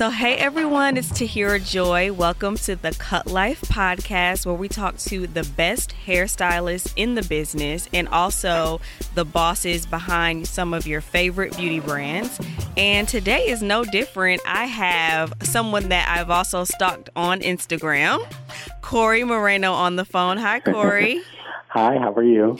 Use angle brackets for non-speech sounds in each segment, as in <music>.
So, hey everyone, it's Tahira Joy. Welcome to the Cut Life podcast, where we talk to the best hairstylists in the business and also the bosses behind some of your favorite beauty brands. And today is no different. I have someone that I've also stalked on Instagram, Coree Moreno, on the phone. Hi, Coree. <laughs> Hi, how are you?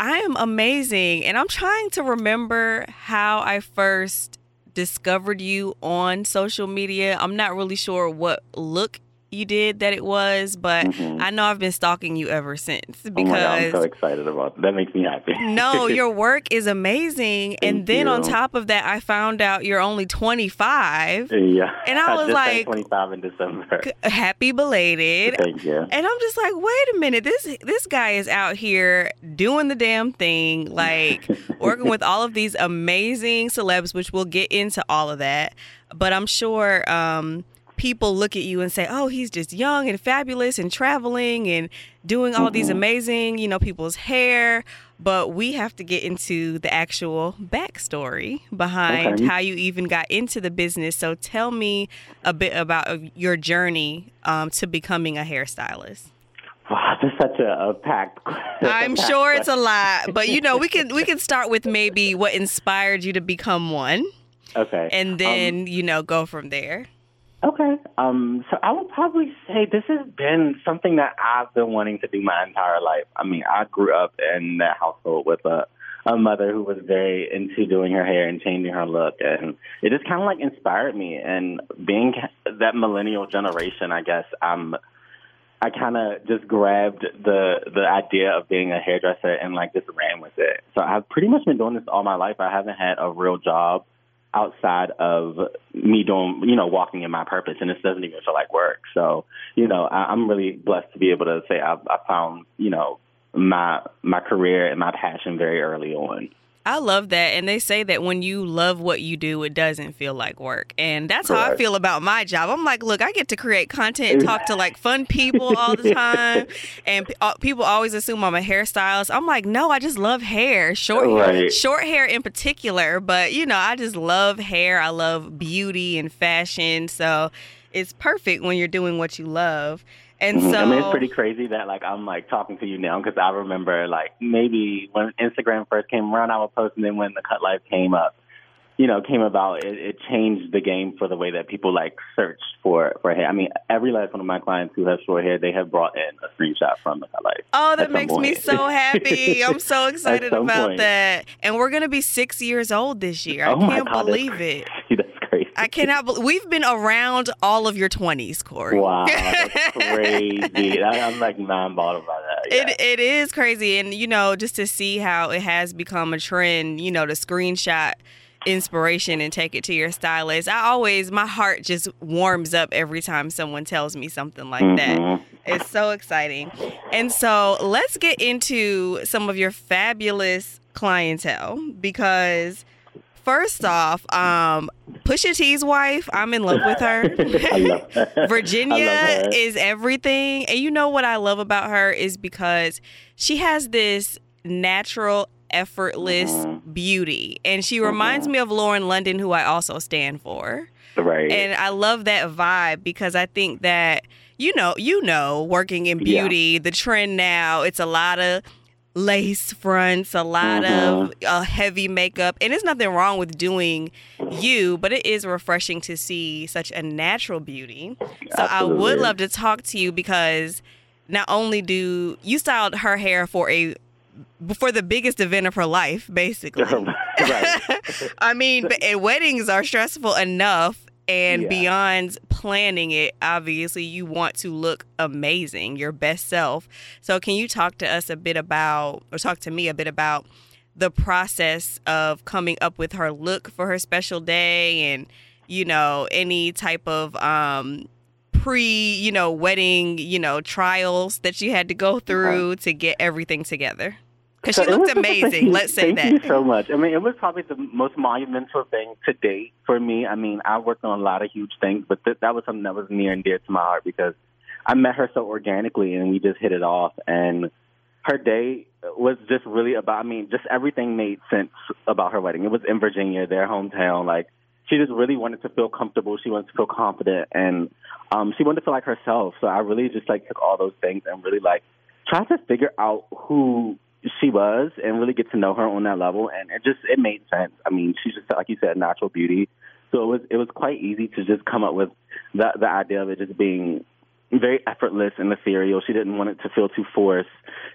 I am amazing. And I'm trying to remember how I first discovered you on social media. I'm not really sure what look you did that it was, but mm-hmm. I know I've been stalking you ever since because oh God, I'm so excited about that. that makes me happy. no, <laughs> your work is amazing, and then you. on top of that, I found out you're only 25. Yeah, and I was like, 25 in December. Happy belated. Thank you. And I'm just like, wait a minute, this this guy is out here doing the damn thing, <laughs> like working with all of these amazing celebs, which we'll get into all of that. But I'm sure. Um, people look at you and say, "Oh, he's just young and fabulous and traveling and doing all mm-hmm. these amazing, you know, people's hair." But we have to get into the actual backstory behind okay. how you even got into the business. So tell me a bit about your journey um, to becoming a hairstylist. Wow, that's such a, a packed. <laughs> I'm sure it's a lot, but you know, we can we can start with <laughs> maybe what inspired you to become one. Okay. And then, um, you know, go from there. Okay. Um, so I would probably say this has been something that I've been wanting to do my entire life. I mean, I grew up in that household with a a mother who was very into doing her hair and changing her look and it just kind of like inspired me and being that millennial generation i guess i'm i kind of just grabbed the the idea of being a hairdresser and like just ran with it so i've pretty much been doing this all my life i haven't had a real job outside of me doing, you know, walking in my purpose, and this doesn't even feel like work. So, you know, I, I'm really blessed to be able to say I've, I found, you know, my my career and my passion very early on. I love that. And they say that when you love what you do, it doesn't feel like work. And that's Correct. how I feel about my job. I'm like, look, I get to create content and talk to like fun people all the time. and uh, people always assume I'm a hairstylist. I'm like, no, I just love hair, short right. hair, short hair in particular. But, you know, I just love hair. I love beauty and fashion. So it's perfect when you're doing what you love. And so I mean, it's pretty crazy that like I'm like talking to you now because I remember like maybe when Instagram first came around, I was posting. Then when the Cut Life came up, you know, came about, it, it changed the game for the way that people like searched for for hair. I mean, every last one of my clients who have short hair, they have brought in a screenshot from the Cut Life. Oh, that makes me so happy! I'm so <laughs> excited about point. that. And we're gonna be six years old this year. I oh can't God, believe it. Crazy. I cannot believe we've been around all of your 20s, Coree. Wow, <laughs> that's crazy. I, am like mind boggled by that. Yeah. It it is crazy, and you know, just to see how it has become a trend. You know, to screenshot inspiration and take it to your stylist. I always my heart just warms up every time someone tells me something like mm-hmm. that. It's so exciting. And so, let's get into some of your fabulous clientele because First off, um, Pusha T's wife, I'm in love with her. <laughs> <laughs> Virginia her. is everything. And you know what I love about her is because she has this natural, effortless mm-hmm. beauty. And she reminds mm-hmm. me of Lauren London, who I also stand for. Right. And I love that vibe because I think that you know, you know, working in beauty, yeah. the trend now, it's a lot of lace fronts, a lot mm-hmm. of uh, heavy makeup. And there's nothing wrong with doing you, but it is refreshing to see such a natural beauty. So Absolutely. I would love to talk to you because not only do you styled her hair for a before the biggest event of her life, basically. <laughs> <laughs> I mean, weddings are stressful enough, and yeah. beyond planning it, obviously you want to look amazing, your best self. So can you talk to us a bit about or talk to me a bit about the process of coming up with her look for her special day and you know any type of um pre, you know, wedding, you know, trials that you had to go through to get everything together? Because so she looked amazing. Let's say thank that. Thank you so much. I mean, it was probably the most monumental thing to date for me. I mean, I worked on a lot of huge things, but th- that was something that was near and dear to my heart because I met her so organically and we just hit it off. And her day was just really about. I mean, just everything made sense about her wedding. It was in Virginia, their hometown. Like she just really wanted to feel comfortable. She wanted to feel confident, and um, she wanted to feel like herself. So I really just like took all those things and really like tried to figure out who she was and really get to know her on that level. And it just it made sense. I mean, she's just like you said, natural beauty. So it was it was quite easy to just come up with the the idea of it just being very effortless and ethereal. She didn't want it to feel too forced.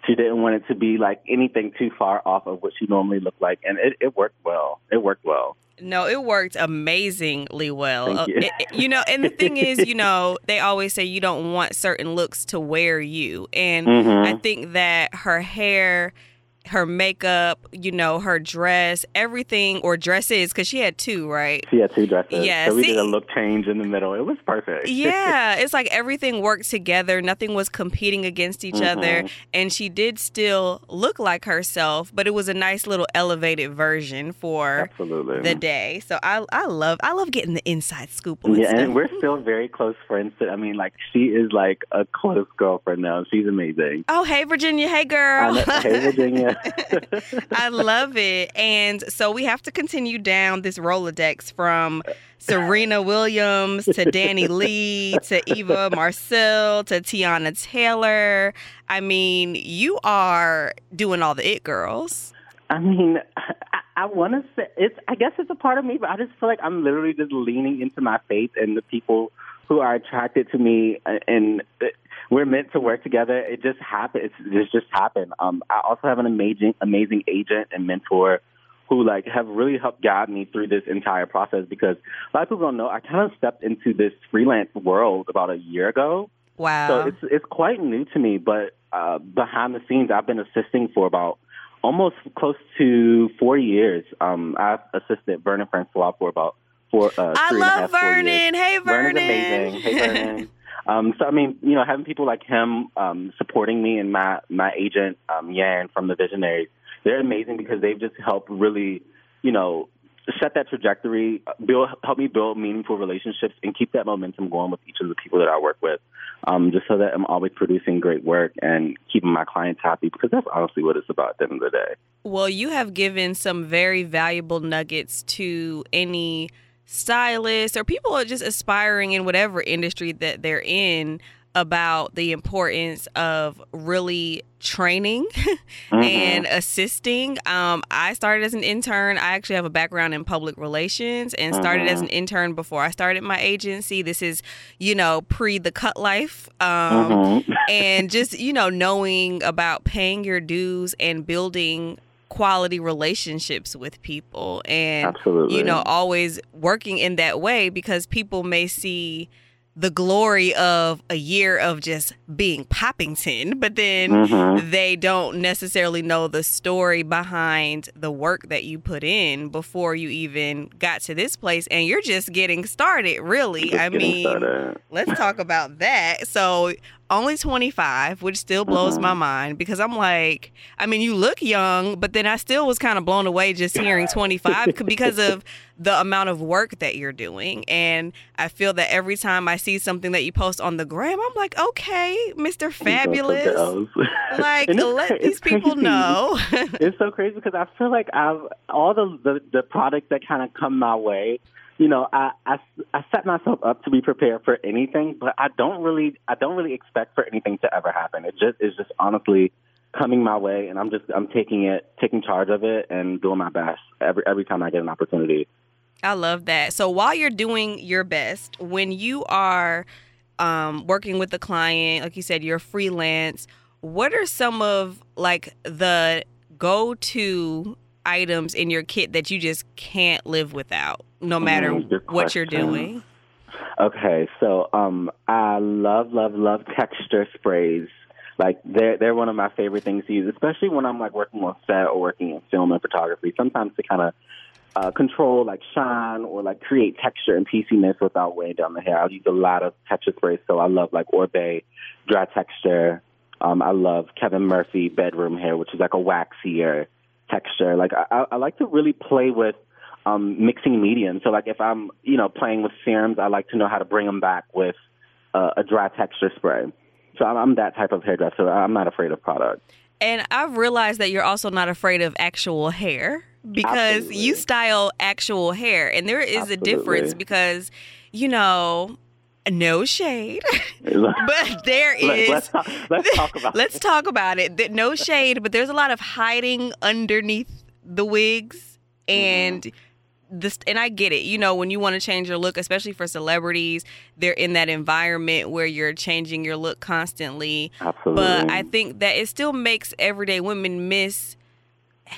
She didn't want it to be like anything too far off of what she normally looked like, and it, it worked well. It worked well. No, it worked amazingly well. Thank you. Uh, it- you know, and the thing is, you <laughs> know, they always say you don't want certain looks to wear you. And Mhm. I think that her hair, her makeup, you know, her dress, everything, or dresses, because she had two, right? She had two dresses. Yeah, so we see- did a look change in the middle. It was perfect. <laughs> Yeah, it's like everything worked together. Nothing was competing against each other. Mhm. And she did still look like herself, but it was a nice little elevated version for Absolutely. the day. So I I love I love getting the inside scoop on Yeah, stuff. and we're still very close friends. I mean, like she is like a close girlfriend now. She's amazing. oh, hey Virginia, hey girl. hey, Virginia. <laughs> I love it. And so we have to continue down this Rolodex from Serena Williams to Dani Leigh to Eva Marcille to Teyana Taylor. I mean, you are doing all the it girls. I mean, I, I want to say it's. I guess it's a part of me, but I just feel like I'm literally just leaning into my faith and the people who are attracted to me, uh, and we're meant to work together. It just happened. It's, it's just happened. Um, I also have an amazing, amazing agent and mentor who like have really helped guide me through this entire process because a lot of people don't know I kind of stepped into this freelance world about a year ago. Wow. So it's it's quite new to me, but uh, behind the scenes, I've been assisting for about almost close to four years. Um, I've assisted Vernon Francois for about four. Uh, I three and a love half, four years. Vernon. Hey Vernon. Vernon's amazing. Hey <laughs> Vernon. um, so I mean, you know, having people like him um, supporting me and my my agent um, Yan from the Visionaries, they're amazing because they've just helped really, you know, set that trajectory, build help me build meaningful relationships, and keep that momentum going with each of the people that I work with. Um, just so that I'm always producing great work and keeping my clients happy because that's honestly what it's about at the end of the day. Well, you have given some very valuable nuggets to any stylist or people are just aspiring in whatever industry that they're in about the importance of really training <laughs> and assisting. Um, I started as an intern. I actually have a background in public relations and started as an intern before I started my agency. This is, you know, pre the cut life. Um, Mhm. <laughs> and just you know knowing about paying your dues and building quality relationships with people and Absolutely. you know always working in that way because people may see the glory of a year of just being Poppington, but then Mhm. they don't necessarily know the story behind the work that you put in before you even got to this place. And you're just getting started, really. Just I mean, started. let's talk about that. So, only 25, which still blows Mhm. my mind because I'm like, I mean, you look young, but then I still was kind of blown away just hearing 25 because of <laughs> the amount of work that you're doing. And I feel that every time I see something that you post on the gram, I'm like, okay, Mr. Fabulous. <laughs> Like, let these people crazy. know. <laughs> it's so crazy because I feel like I've all the the, the products that kind of come my way. You know, I, I I set myself up to be prepared for anything, but I don't really I don't really expect for anything to ever happen. It just is just honestly coming my way, and I'm just I'm taking it taking charge of it and doing my best every every time I get an opportunity. I love that. So while you're doing your best, when you are um, working with the client, like you said, you're freelance. What are some of like the go-to items in your kit that you just can't live without, no matter Mm, what you're doing? Okay, so um, I love, love, love texture sprays. Like they're they're one of my favorite things to use, especially when I'm like working on set or working in film and photography. Sometimes to kind of uh, control like shine or like create texture and pieciness without weighing down the hair. I'll use a lot of texture sprays. So I love like Oribe dry texture. Um, I love Kevin Murphy bedroom hair, which is like a waxier texture. Like I, I, I like to really play with um, mixing mediums. So like if I'm you know playing with serums, I like to know how to bring them back with uh, a dry texture spray. So I'm, I'm that type of hairdresser. I'm not afraid of product. And I've realized that you're also not afraid of actual hair because Absolutely. you style actual hair, and there is Absolutely. a difference because you know, no shade, <laughs> but there <laughs> is. Let, us talk, let's talk about <laughs> Let's it. talk about it. No shade, but there's a lot of hiding underneath the wigs mm-hmm. and this and I get it. You know, when you want to change your look, especially for celebrities, they're in that environment where you're changing your look constantly. Absolutely. But I think that it still makes everyday women miss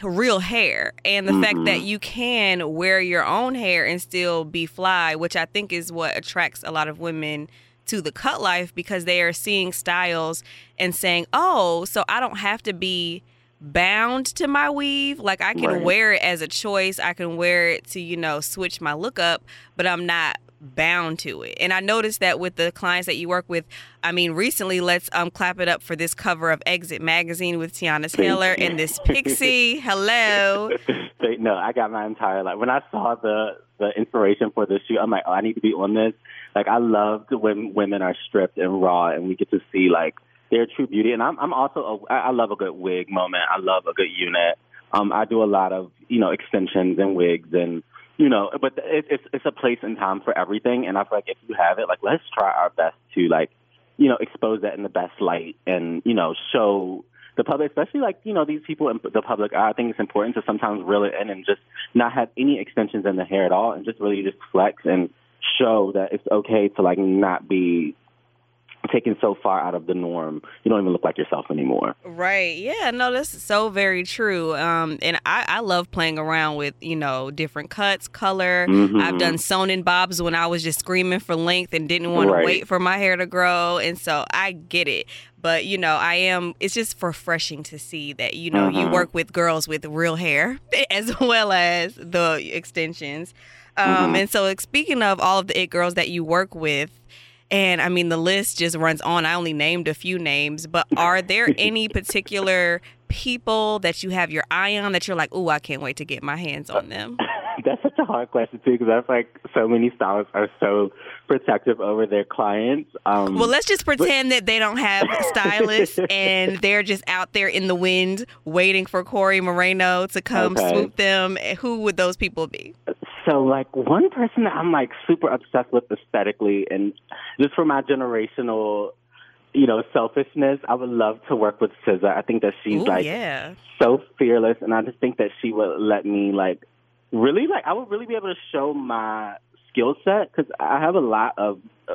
real hair and the fact that Mhm. you can wear your own hair and still be fly, which I think is what attracts a lot of women to the cut life because they are seeing styles and saying, "Oh, so I don't have to be bound to my weave. Like I can Right. wear it as a choice. I can wear it to, you know, switch my look up, but I'm not bound to it. And I noticed that with the clients that you work with, I mean, recently let's um clap it up for this cover of Exit magazine with Teyana Taylor and this <laughs> pixie. Hello. <laughs> No, I got my entire life. When I saw the the inspiration for the shoot, I'm like, oh, I need to be on this. Like, I loved when women are stripped and raw, and we get to see like their true beauty. And I'm I'm also a, I I love a good wig moment. I love a good unit. Um, I do a lot of you know extensions and wigs and you know, but it, it's it's a place and time for everything. And I feel like if you have it, like let's try our best to like you know expose that in the best light and you know show the public, especially like you know these people in the public. I think it's important to sometimes reel it in and just not have any extensions in the hair at all, and just really just flex and show that it's okay to like not be taken so far out of the norm. You don't even look like yourself anymore. Right. Yeah, no, that's so very true. Um, and I, I love playing around with, you know, different cuts, color. Mhm. I've done sewn in bobs when I was just screaming for length and didn't want Right. to wait for my hair to grow. And so I get it. But, you know, I am, it's just refreshing to see that, you know, you Mhm. work with girls with real hair <laughs> as well as the extensions. Um, Mhm. And so, speaking of all of the it girls that you work with, and I mean, the list just runs on. I only named a few names, but are there <laughs> any particular people that you have your eye on that you're like, oh, I can't wait to get my hands on them? <laughs> That's such a hard question too, because that's like so many stylists are so protective over their clients. Um, Well, let's just pretend that they don't have <laughs> stylists and they're just out there in the wind waiting for Coree Moreno to come Okay. swoop them. Who would those people be? So, like, one person that I'm like super obsessed with aesthetically, and just for my generational, you know, selfishness, I would love to work with SZA. I think that she's Ooh, like yeah. so fearless, and I just think that she would let me like really like I would really be able to show my skill set because I have a lot of uh,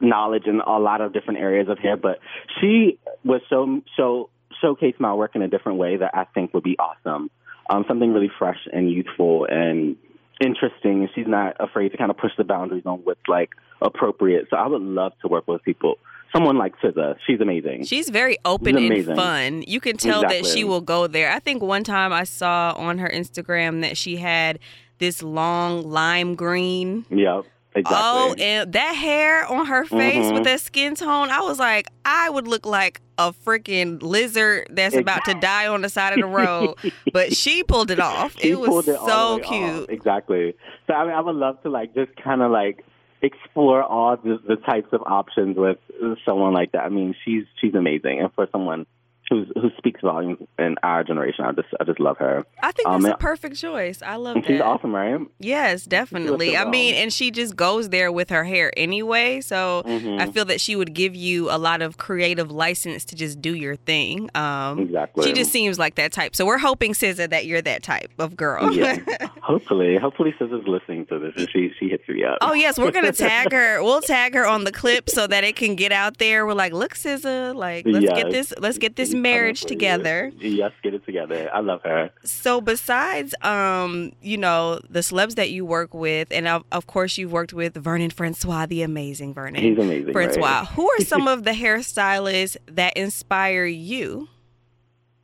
knowledge in a lot of different areas of hair, but she was so show showcase my work in a different way that I think would be awesome. Um, something really fresh and youthful and interesting, and she's not afraid to kind of push the boundaries on what's like appropriate. So I would love to work with people. Someone like SZA, she's amazing. She's very open She's and fun. You can tell that she will go there. I think one time I saw on her Instagram that she had this long lime green. Yep, exactly. Oh, and that hair on her face Mhm. with that skin tone, I was like, I would look like a freaking lizard that's about to die on the side of the <laughs> road. but she pulled it off. She it was it so cute. off. Exactly. So I mean, I would love to like just kind of like explore all the, the types of options with someone like that. I mean, she's she's amazing, and for someone who's who speaks volumes in our generation, I just I just love her. I think Um, that's yeah. a perfect choice. I love And she's awesome, right? Yes, definitely. it I mean, and she just goes there with her hair anyway. So Mhm. I feel that she would give you a lot of creative license to just do your thing. Um, Exactly. She just seems like that type. So we're hoping, SZA, that you're that type of girl. yeah. <laughs> hopefully, hopefully, SZA's listening to this and she she hits me up. Oh yes, we're gonna <laughs> tag her. We'll tag her on the clip so that it can get out there. We're like, look, SZA, like let's get this, let's get this marriage together. Yes, get it together. I love her. So besides, um, you know, the celebs that you work with, and of, of course you've worked with Vernon Francois, the amazing Vernon He's amazing. Francois. Right? <laughs> Who are some of the hairstylists that inspire you?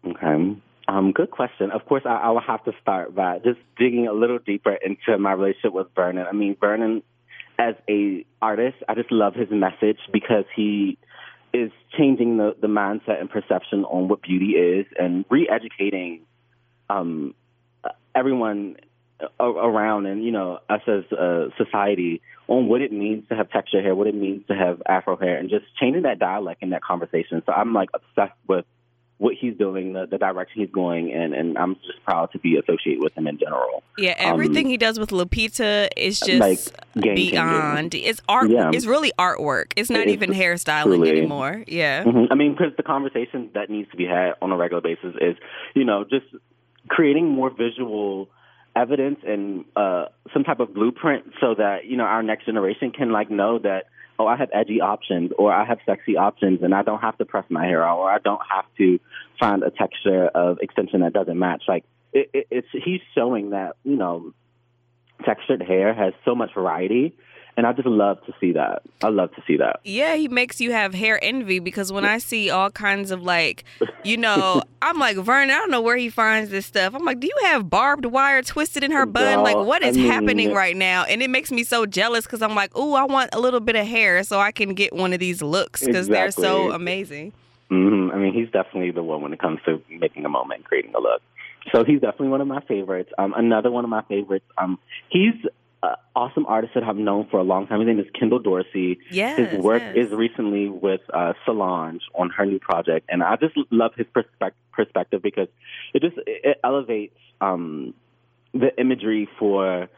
Okay. Um, good question. Of course, I, I will have to start by just digging a little deeper into my relationship with Vernon. I mean, Vernon, as a artist, I just love his message because he is changing the, the mindset and perception on what beauty is and re-educating um, everyone around and you know us as a society on what it means to have texture hair, what it means to have afro hair, and just changing that dialect in that conversation. So I'm like obsessed with what he's doing, the, the direction he's going, and and I'm just proud to be associated with him in general. Yeah, everything um, he does with Lupita is just like beyond. It's art. Yeah. It's really artwork. It's not even hairstyling truly. anymore. Yeah. Mm-hmm. I mean, because the conversation that needs to be had on a regular basis is, you know, just creating more visual evidence and uh, some type of blueprint so that you know our next generation can like know that oh, I have edgy options or I have sexy options and I don't have to press my hair out or I don't have to find a texture of extension that doesn't match. Like it, it, it's he's showing that you know textured hair has so much variety and I just love to see that. I love to see that. Yeah, he makes you have hair envy because when I see all kinds of like, you know, <laughs> I'm like Vernon. I don't know where he finds this stuff. I'm like, do you have barbed wire twisted in her bun? like, what is I mean, happening right now? And it makes me so jealous because I'm like, oh, I want a little bit of hair so I can get one of these looks because exactly. they're so amazing. Mm-hmm. I mean, he's definitely the one when it comes to making a moment, creating a look. So he's definitely one of my favorites. Um, another one of my favorites. Um, he's uh, awesome artist that I've known for a long time. His name is Kendall Dorsey. Yes, his work yes. is recently with uh, Solange on her new project, and I just love his perspe- perspective because it just it elevates um, the imagery for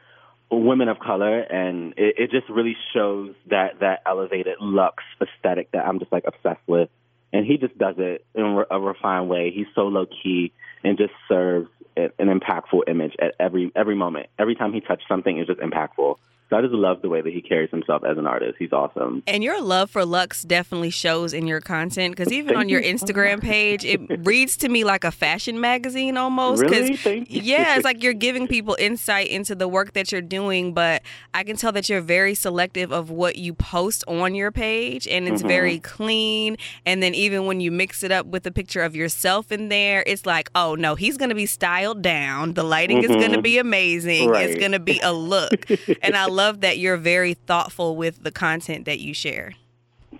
women of color, and it, it just really shows that that elevated luxe aesthetic that I'm just like obsessed with. And he just does it in a refined way. He's so low key and just serves an impactful image at every every moment. Every time he touched something, it was just impactful. So I just love the way that he carries himself as an artist. He's awesome. And your love for Lux definitely shows in your content because even on your Instagram page, it <laughs> reads to me like a fashion magazine almost. Really? Thank you. Yeah, it's <laughs> like you're giving people insight into the work that you're doing, but I can tell that you're very selective of what you post on your page and it's mm-hmm. very clean. And then even when you mix it up with a picture of yourself in there, it's like, oh no, he's going to be styled down. The lighting mm-hmm. is going to be amazing. Right. It's going to be a look. <laughs> and I love love that you're very thoughtful with the content that you share.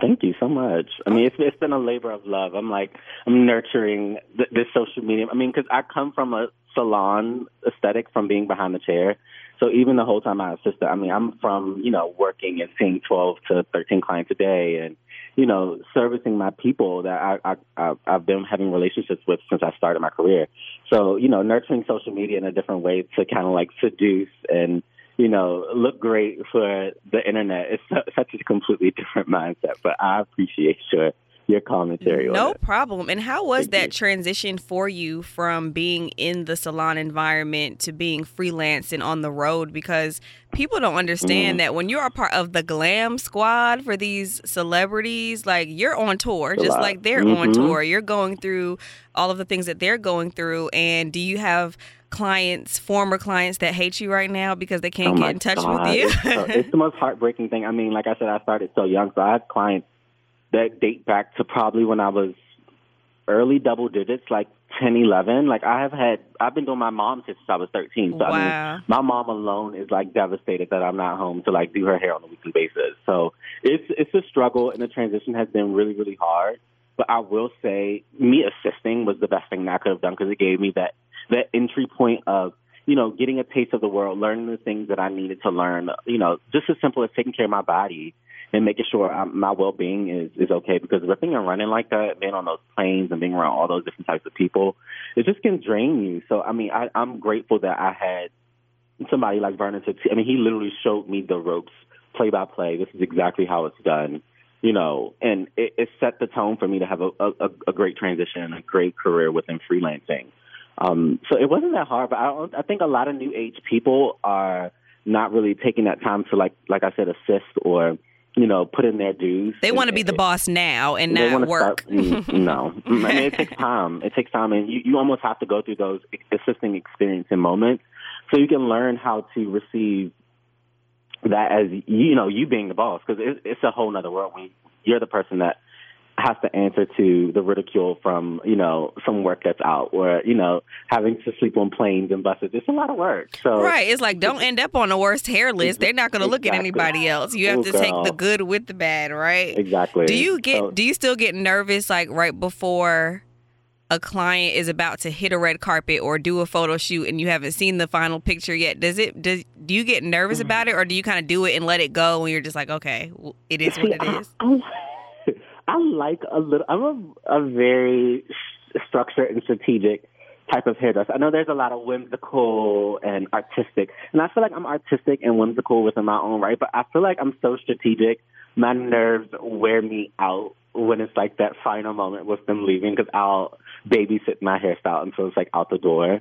Thank you so much. I mean, it's, it's been a labor of love. I'm like, I'm nurturing th- this social media. I mean, because I come from a salon aesthetic from being behind the chair. So even the whole time I assisted, I mean, I'm from, you know, working and seeing 12 to 13 clients a day and, you know, servicing my people that I, I, I've been having relationships with since I started my career. So, you know, nurturing social media in a different way to kind of like seduce and you know, look great for the internet. It's such a completely different mindset, but I appreciate your your commentary. No problem. And how was Thank that you. transition for you from being in the salon environment to being freelance and on the road? Because people don't understand mm. that when you're a part of the glam squad for these celebrities, like you're on tour, just like they're mm-hmm. on tour. You're going through all of the things that they're going through. And do you have clients, former clients that hate you right now because they can't oh get in touch God. with you? it's, it's the most heartbreaking thing. I mean, like I said, I started so young, so I have clients that date back to probably when I was early double digits, like 10, 11. Like I have had, I've been doing my mom since I was 13. So wow. I mean, my mom alone is like devastated that I'm not home to like do her hair on a weekly basis. So it's, it's a struggle and the transition has been really, really hard. But I will say me assisting was the best thing that I could have done because it gave me that that entry point of you know getting a taste of the world, learning the things that I needed to learn. You know, just as simple as taking care of my body and making sure I'm, my well being is is okay. Because ripping and running like that, being on those planes and being around all those different types of people, it just can drain you. So I mean, I, I'm grateful that I had somebody like Vernon to. I mean, he literally showed me the ropes, play by play. This is exactly how it's done you know, and it, it set the tone for me to have a, a, a great transition a great career within freelancing. Um, so it wasn't that hard, but I, I think a lot of new age people are not really taking that time to like, like I said, assist or you know, put in their dues. They want to be the boss now and not work. Start, mm, <laughs> no, I mean it takes time. It takes time, and you, you almost have to go through those assisting experience and moments so you can learn how to receive that as you know you being the boss because it, it's a whole other world when you're the person that has to answer to the ridicule from you know some work that's out or you know having to sleep on planes and buses. It's a lot of work. So right. It's like don't <laughs> end up on the worst hair list. They're not going to look at anybody else. You have oh, to take the good with the bad right? Exactly. Do you get so, do you still get nervous like right before a client is about to hit a red carpet or do a photo shoot and you haven't seen the final picture yet? Does it does do you get nervous mm-hmm. about it or do you kind of do it and let it go and you're just like okay it is what it is I, I, I like a little i'm a, a very structured and strategic type of hairdresser. I know there's a lot of whimsical and artistic, and I feel like I'm artistic and whimsical within my own right, but I feel like I'm so strategic. My nerves wear me out when it's like that final moment with them leaving because I'll babysit my hairstyle until it's like out the door.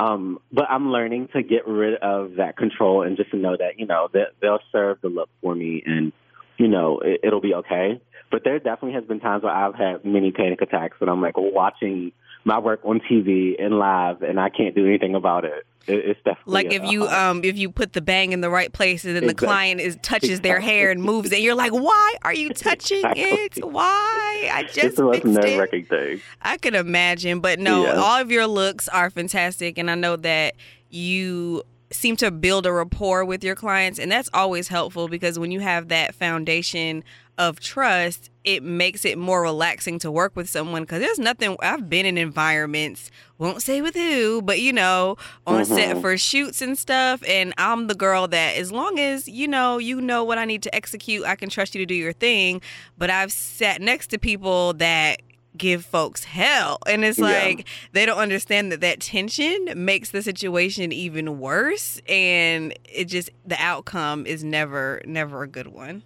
Um, but I'm learning to get rid of that control and just to know that, you know, that they'll serve the look for me and, you know, it, it'll be okay. But there definitely has been times where I've had many panic attacks and I'm like watching my work on TV and live, and I can't do anything about it. it's definitely like if you um if you put the bang in the right place and then exactly. the client is touches exactly. their hair and moves it, you're like, why are you touching <laughs> exactly. it? Why? I just it's the most nerve-wracking thing. I could imagine, but no, yeah. all of your looks are fantastic, and I know that you seem to build a rapport with your clients and that's always helpful because when you have that foundation of trust, it makes it more relaxing to work with someone because there's nothing. I've been in environments, won't say with who, but you know, on mm-hmm. set for shoots and stuff. And I'm the girl that, as long as you know, you know what I need to execute, I can trust you to do your thing. But I've sat next to people that give folks hell and it's like yeah. they don't understand that that tension makes the situation even worse and it just the outcome is never never a good one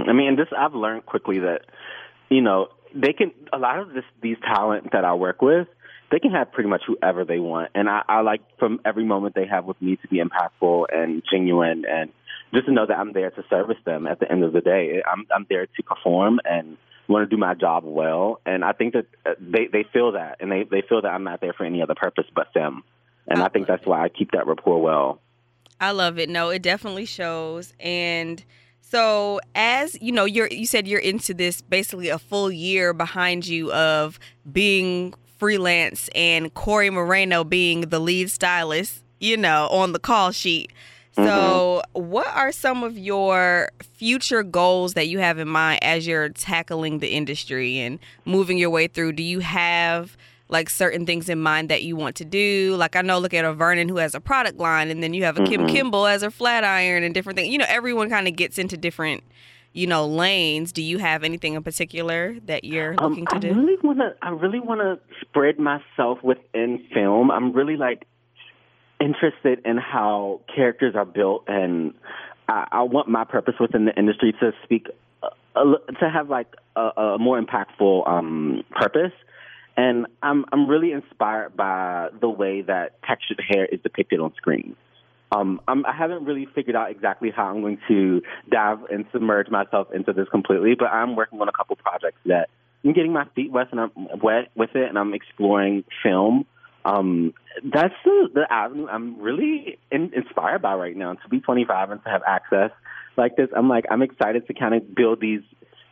Mm-mm. I mean, this I've learned quickly that you know they can a lot of this these talent that I work with they can have pretty much whoever they want, and I, I like from every moment they have with me to be impactful and genuine, and just to know that I'm there to service them. At the end of the day, I'm I'm there to perform and want to do my job well, and I think that uh, they they feel that, and they they feel that I'm not there for any other purpose but them, and I, I think that's why I keep that rapport well. I love it. No, it definitely shows, and so as you know, you're you said you're into this basically a full year behind you of being freelance and Coree Moreno being the lead stylist, you know, on the call sheet. So, mm-hmm. what are some of your future goals that you have in mind as you're tackling the industry and moving your way through? Do you have like certain things in mind that you want to do. Like I know, look at a Vernon who has a product line, and then you have a Kim mm-hmm. Kimble as a flat iron and different things. You know, everyone kind of gets into different, you know, lanes. Do you have anything in particular that you're um, looking to I do? Really wanna, I really want to spread myself within film. I'm really like interested in how characters are built, and I, I want my purpose within the industry to speak. Uh, to have like a, a more impactful um, purpose and I'm I'm really inspired by the way that textured hair is depicted on screen. Um, I'm, I haven't really figured out exactly how I'm going to dive and submerge myself into this completely, but I'm working on a couple projects that I'm getting my feet wet and I'm wet with it, and I'm exploring film. Um, that's the, the avenue I'm really in, inspired by right now. To be 25 and to have access like this, I'm like I'm excited to kind of build these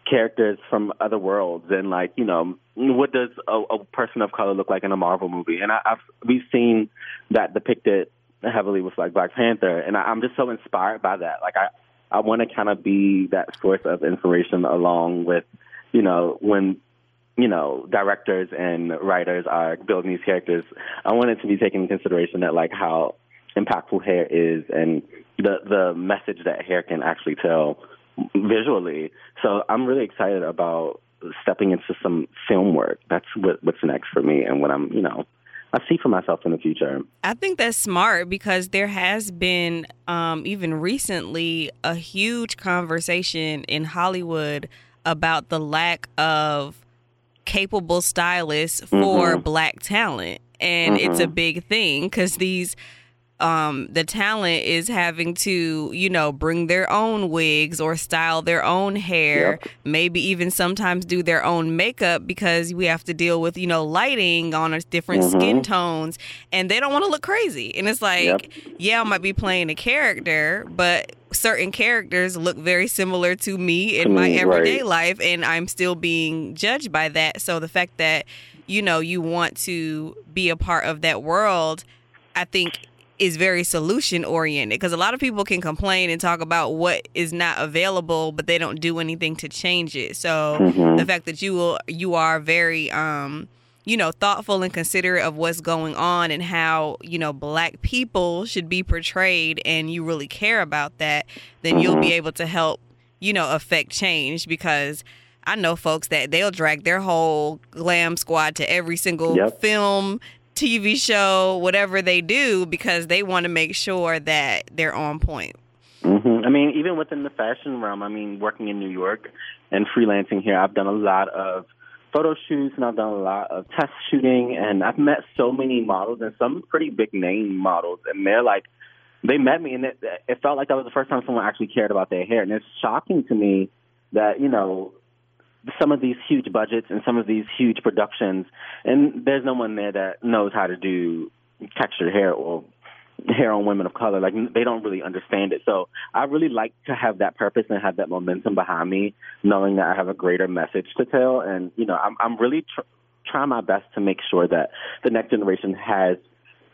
characters from other worlds and like you know what does a, a person of color look like in a Marvel movie? And I, I've we've seen that depicted heavily with like Black Panther, and I, I'm just so inspired by that. Like I I want to kind of be that source of inspiration along with you know when you know directors and writers are building these characters. I want it to be taken into consideration that like how impactful hair is and the the message that hair can actually tell visually. So I'm really excited about stepping into some film work. That's what, what's next for me, and what I'm, you know, I see for myself in the future. I think that's smart because there has been, um, even recently, a huge conversation in Hollywood about the lack of capable stylists for mm-hmm. black talent. And mm-hmm. it's a mm-hmm. big thing because these um, the talent is having to, you know, bring their own wigs or style their own hair, yep. maybe even sometimes do their own makeup because we have to deal with, you know, lighting on different mm-hmm. skin tones and they don't want to look crazy. And it's like, yep. yeah, I might be playing a character, but certain characters look very similar to me in my everyday right. life and I'm still being judged by that. So the fact that, you know, you want to be a part of that world, I think is very solution oriented because a lot of people can complain and talk about what is not available but they don't do anything to change it so mm-hmm. the fact that you will you are very um you know thoughtful and considerate of what's going on and how you know black people should be portrayed and you really care about that then mm-hmm. you'll be able to help you know affect change because I know folks that they'll drag their whole glam squad to every single Yep. film, TV show, whatever they do because they want to make sure that they're on point. hmm I mean, even within the fashion realm, I mean, working in New York and freelancing here, I've done a lot of photo shoots and I've done a lot of test shooting and I've met so many models and some pretty big name models and they're like, they met me and it, it felt like that was the first time someone actually cared about their hair. And it's shocking to me that, you know, some of these huge budgets and some of these huge productions, and there's no one there that knows how to do textured hair or hair on women of color. Like they don't really understand it. So I really like to have that purpose and have that momentum behind me, knowing that I have a greater message to tell. And you know, I'm I'm really tr- trying my best to make sure that the next generation has.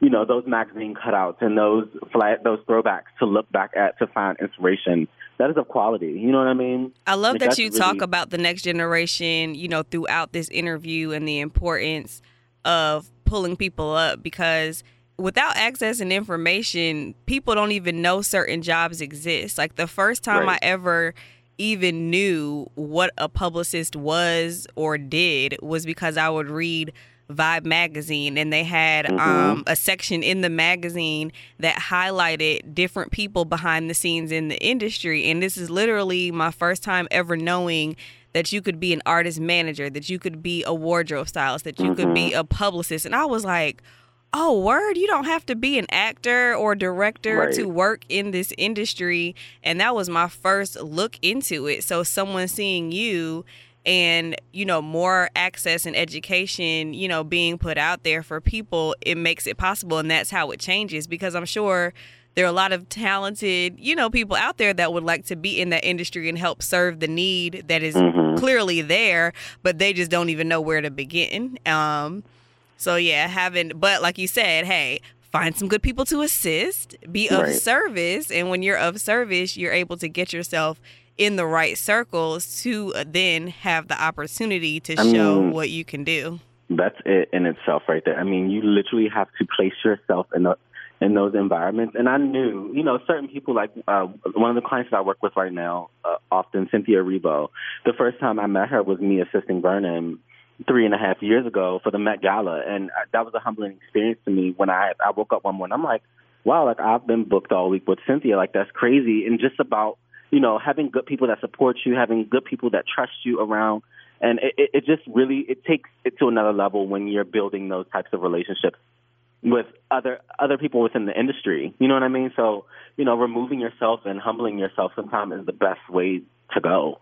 You know those magazine cutouts and those flat, those throwbacks to look back at to find inspiration. That is of quality. You know what I mean? I love Like, that you really- talk about the next generation, you know, throughout this interview and the importance of pulling people up because without access and information, people don't even know certain jobs exist. Like the first time Right. I ever even knew what a publicist was or did was because I would read Vibe magazine and they had Mhm. um, a section in the magazine that highlighted different people behind the scenes in the industry and this is literally my first time ever knowing that you could be an artist manager that you could be a wardrobe stylist that you could be a publicist and I was like oh word you don't have to be an actor or director Right. to work in this industry and that was my first look into it so someone seeing you and you know more access and education you know being put out there for people it makes it possible and that's how it changes because i'm sure there are a lot of talented you know people out there that would like to be in that industry and help serve the need that is Mhm. clearly there but they just don't even know where to begin um so yeah having but like you said hey find some good people to assist be of Right. service and when you're of service you're able to get yourself in the right circles to uh, then have the opportunity to I show mean- what you can do That's it in itself, right there. I mean, you literally have to place yourself in the in those environments. And I knew, you know, certain people like uh, one of the clients that I work with right now, uh, often Cynthia Erivo. The first time I met her was me assisting Vernon three and a half years ago for the Met Gala, and uh, that was a humbling experience to me. When I I woke up one morning, I'm like, wow, like I've been booked all week with Cynthia. Like that's crazy. And just about you know having good people that support you, having good people that trust you around and it, it, just really it takes it to another level when you're building those types of relationships with other other people within the industry. You know what I mean? So you know, removing yourself and humbling yourself sometimes is the best way to go.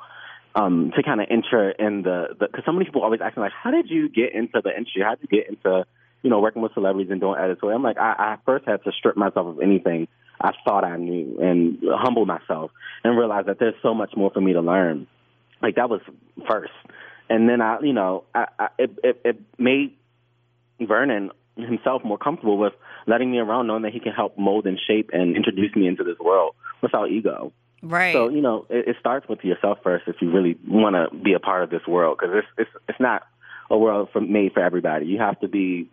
Um, to kind of enter in the because so many people always ask me like, how did you get into the industry? How did you get into you know working with celebrities and doing editorial? I'm like, I, I first had to strip myself of anything I thought I knew and humble myself and realize that there's so much more for me to learn. Like that was first, and then I, you know, I, I it, it it made Vernon himself more comfortable with letting me around, knowing that he can help mold and shape and introduce me into this world without ego. right So you know, it, it starts with yourself first if you really want to be a part of this world, because it's it's it's not a world for, made for everybody. You have to be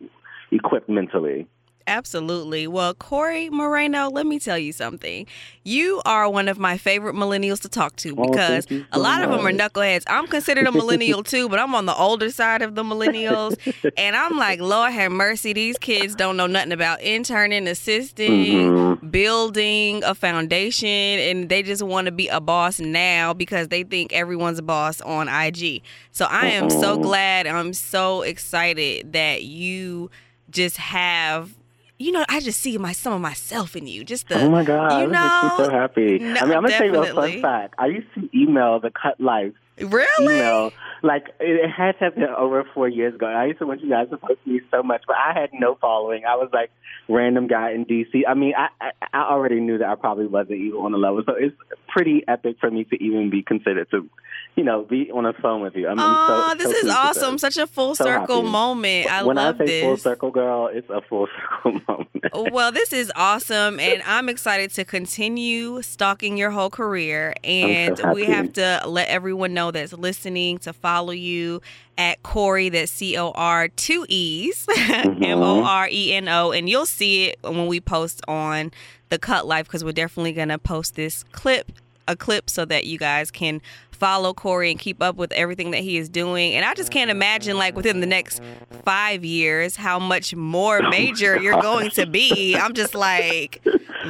equipped mentally. Absolutely. Well, Coree Moreno, let me tell you something. You are one of my favorite millennials to talk to Oh, because thank you a so lot of them are knuckleheads. I'm considered a millennial too, but I'm on the older side of the millennials. <laughs> and I'm like, Lord have mercy, these kids don't know nothing about interning, assisting, Mhm. building a foundation, and they just want to be a boss now because they think everyone's a boss on IG. So I am so glad, I'm so excited that you just have you know, I just see my some of myself in you. Just the oh my god, you that makes me so happy. no, I mean, I'm gonna tell you a definitely. fun fact. I used to email the Cut Life really. email. Like it had to have been over four years ago. I used to want you guys to post me so much, but I had no following. I was like random guy in DC. I mean, I I, I already knew that I probably wasn't even on the level, so it's pretty epic for me to even be considered to, you know, be on a phone with you. I'm so, Oh, so this is awesome! Such a full So circle happy. moment. I when love I say this. full circle, girl, it's a full <laughs> circle moment. well, this is awesome, and I'm excited to continue stalking your whole career. And so we have to let everyone know that's listening to follow you at Coree. That's C O R two E's <laughs> mm-hmm. M O R E N O, and you'll see it when we post on the Cut Life because we're definitely gonna post this clip a clip so that you guys can follow Coree and keep up with everything that he is doing. And I just can't imagine, like, within the next five years, how much more major you're going to be. I'm just like,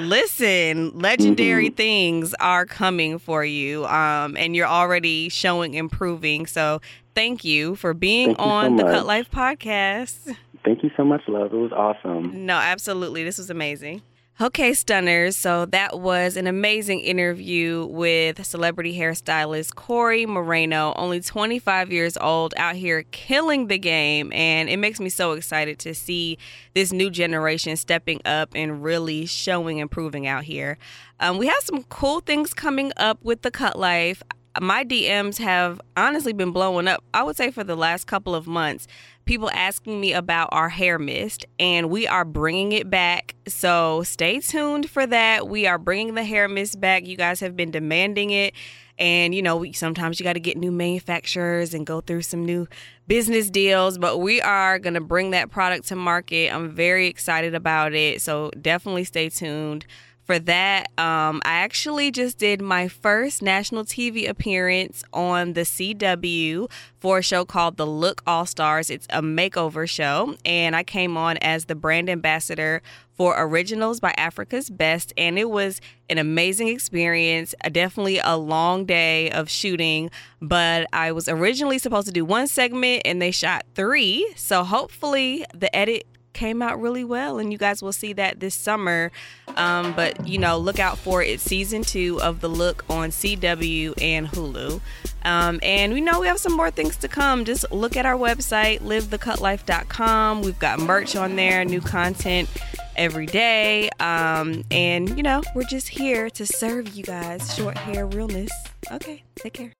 listen, legendary mm-hmm. things are coming for you. Um, and you're already showing improving. So thank you for being thank on so the Cut Life podcast. Thank you so much, love. It was awesome. No, absolutely. This was amazing. Okay, stunners. So that was an amazing interview with celebrity hairstylist Coree Moreno, only 25 years old, out here killing the game. And it makes me so excited to see this new generation stepping up and really showing and proving out here. Um, we have some cool things coming up with the Cut Life my DMs have honestly been blowing up, I would say, for the last couple of months. People asking me about our hair mist, and we are bringing it back. So stay tuned for that. We are bringing the hair mist back. You guys have been demanding it. And, you know, sometimes you got to get new manufacturers and go through some new business deals, but we are going to bring that product to market. I'm very excited about it. So definitely stay tuned for that, um, I actually just did my first national TV appearance on the CW for a show called The Look All Stars. It's a makeover show, and I came on as the brand ambassador for Originals by Africa's Best, and it was an amazing experience. Definitely a long day of shooting, but I was originally supposed to do one segment, and they shot three. So hopefully, the edit came out really well, and you guys will see that this summer. Um, but you know, look out for it. Season two of The Look on CW and Hulu. Um, and we know we have some more things to come. Just look at our website, livethecutlife.com. We've got merch on there, new content every day. Um, and you know, we're just here to serve you guys short hair realness. Okay, take care.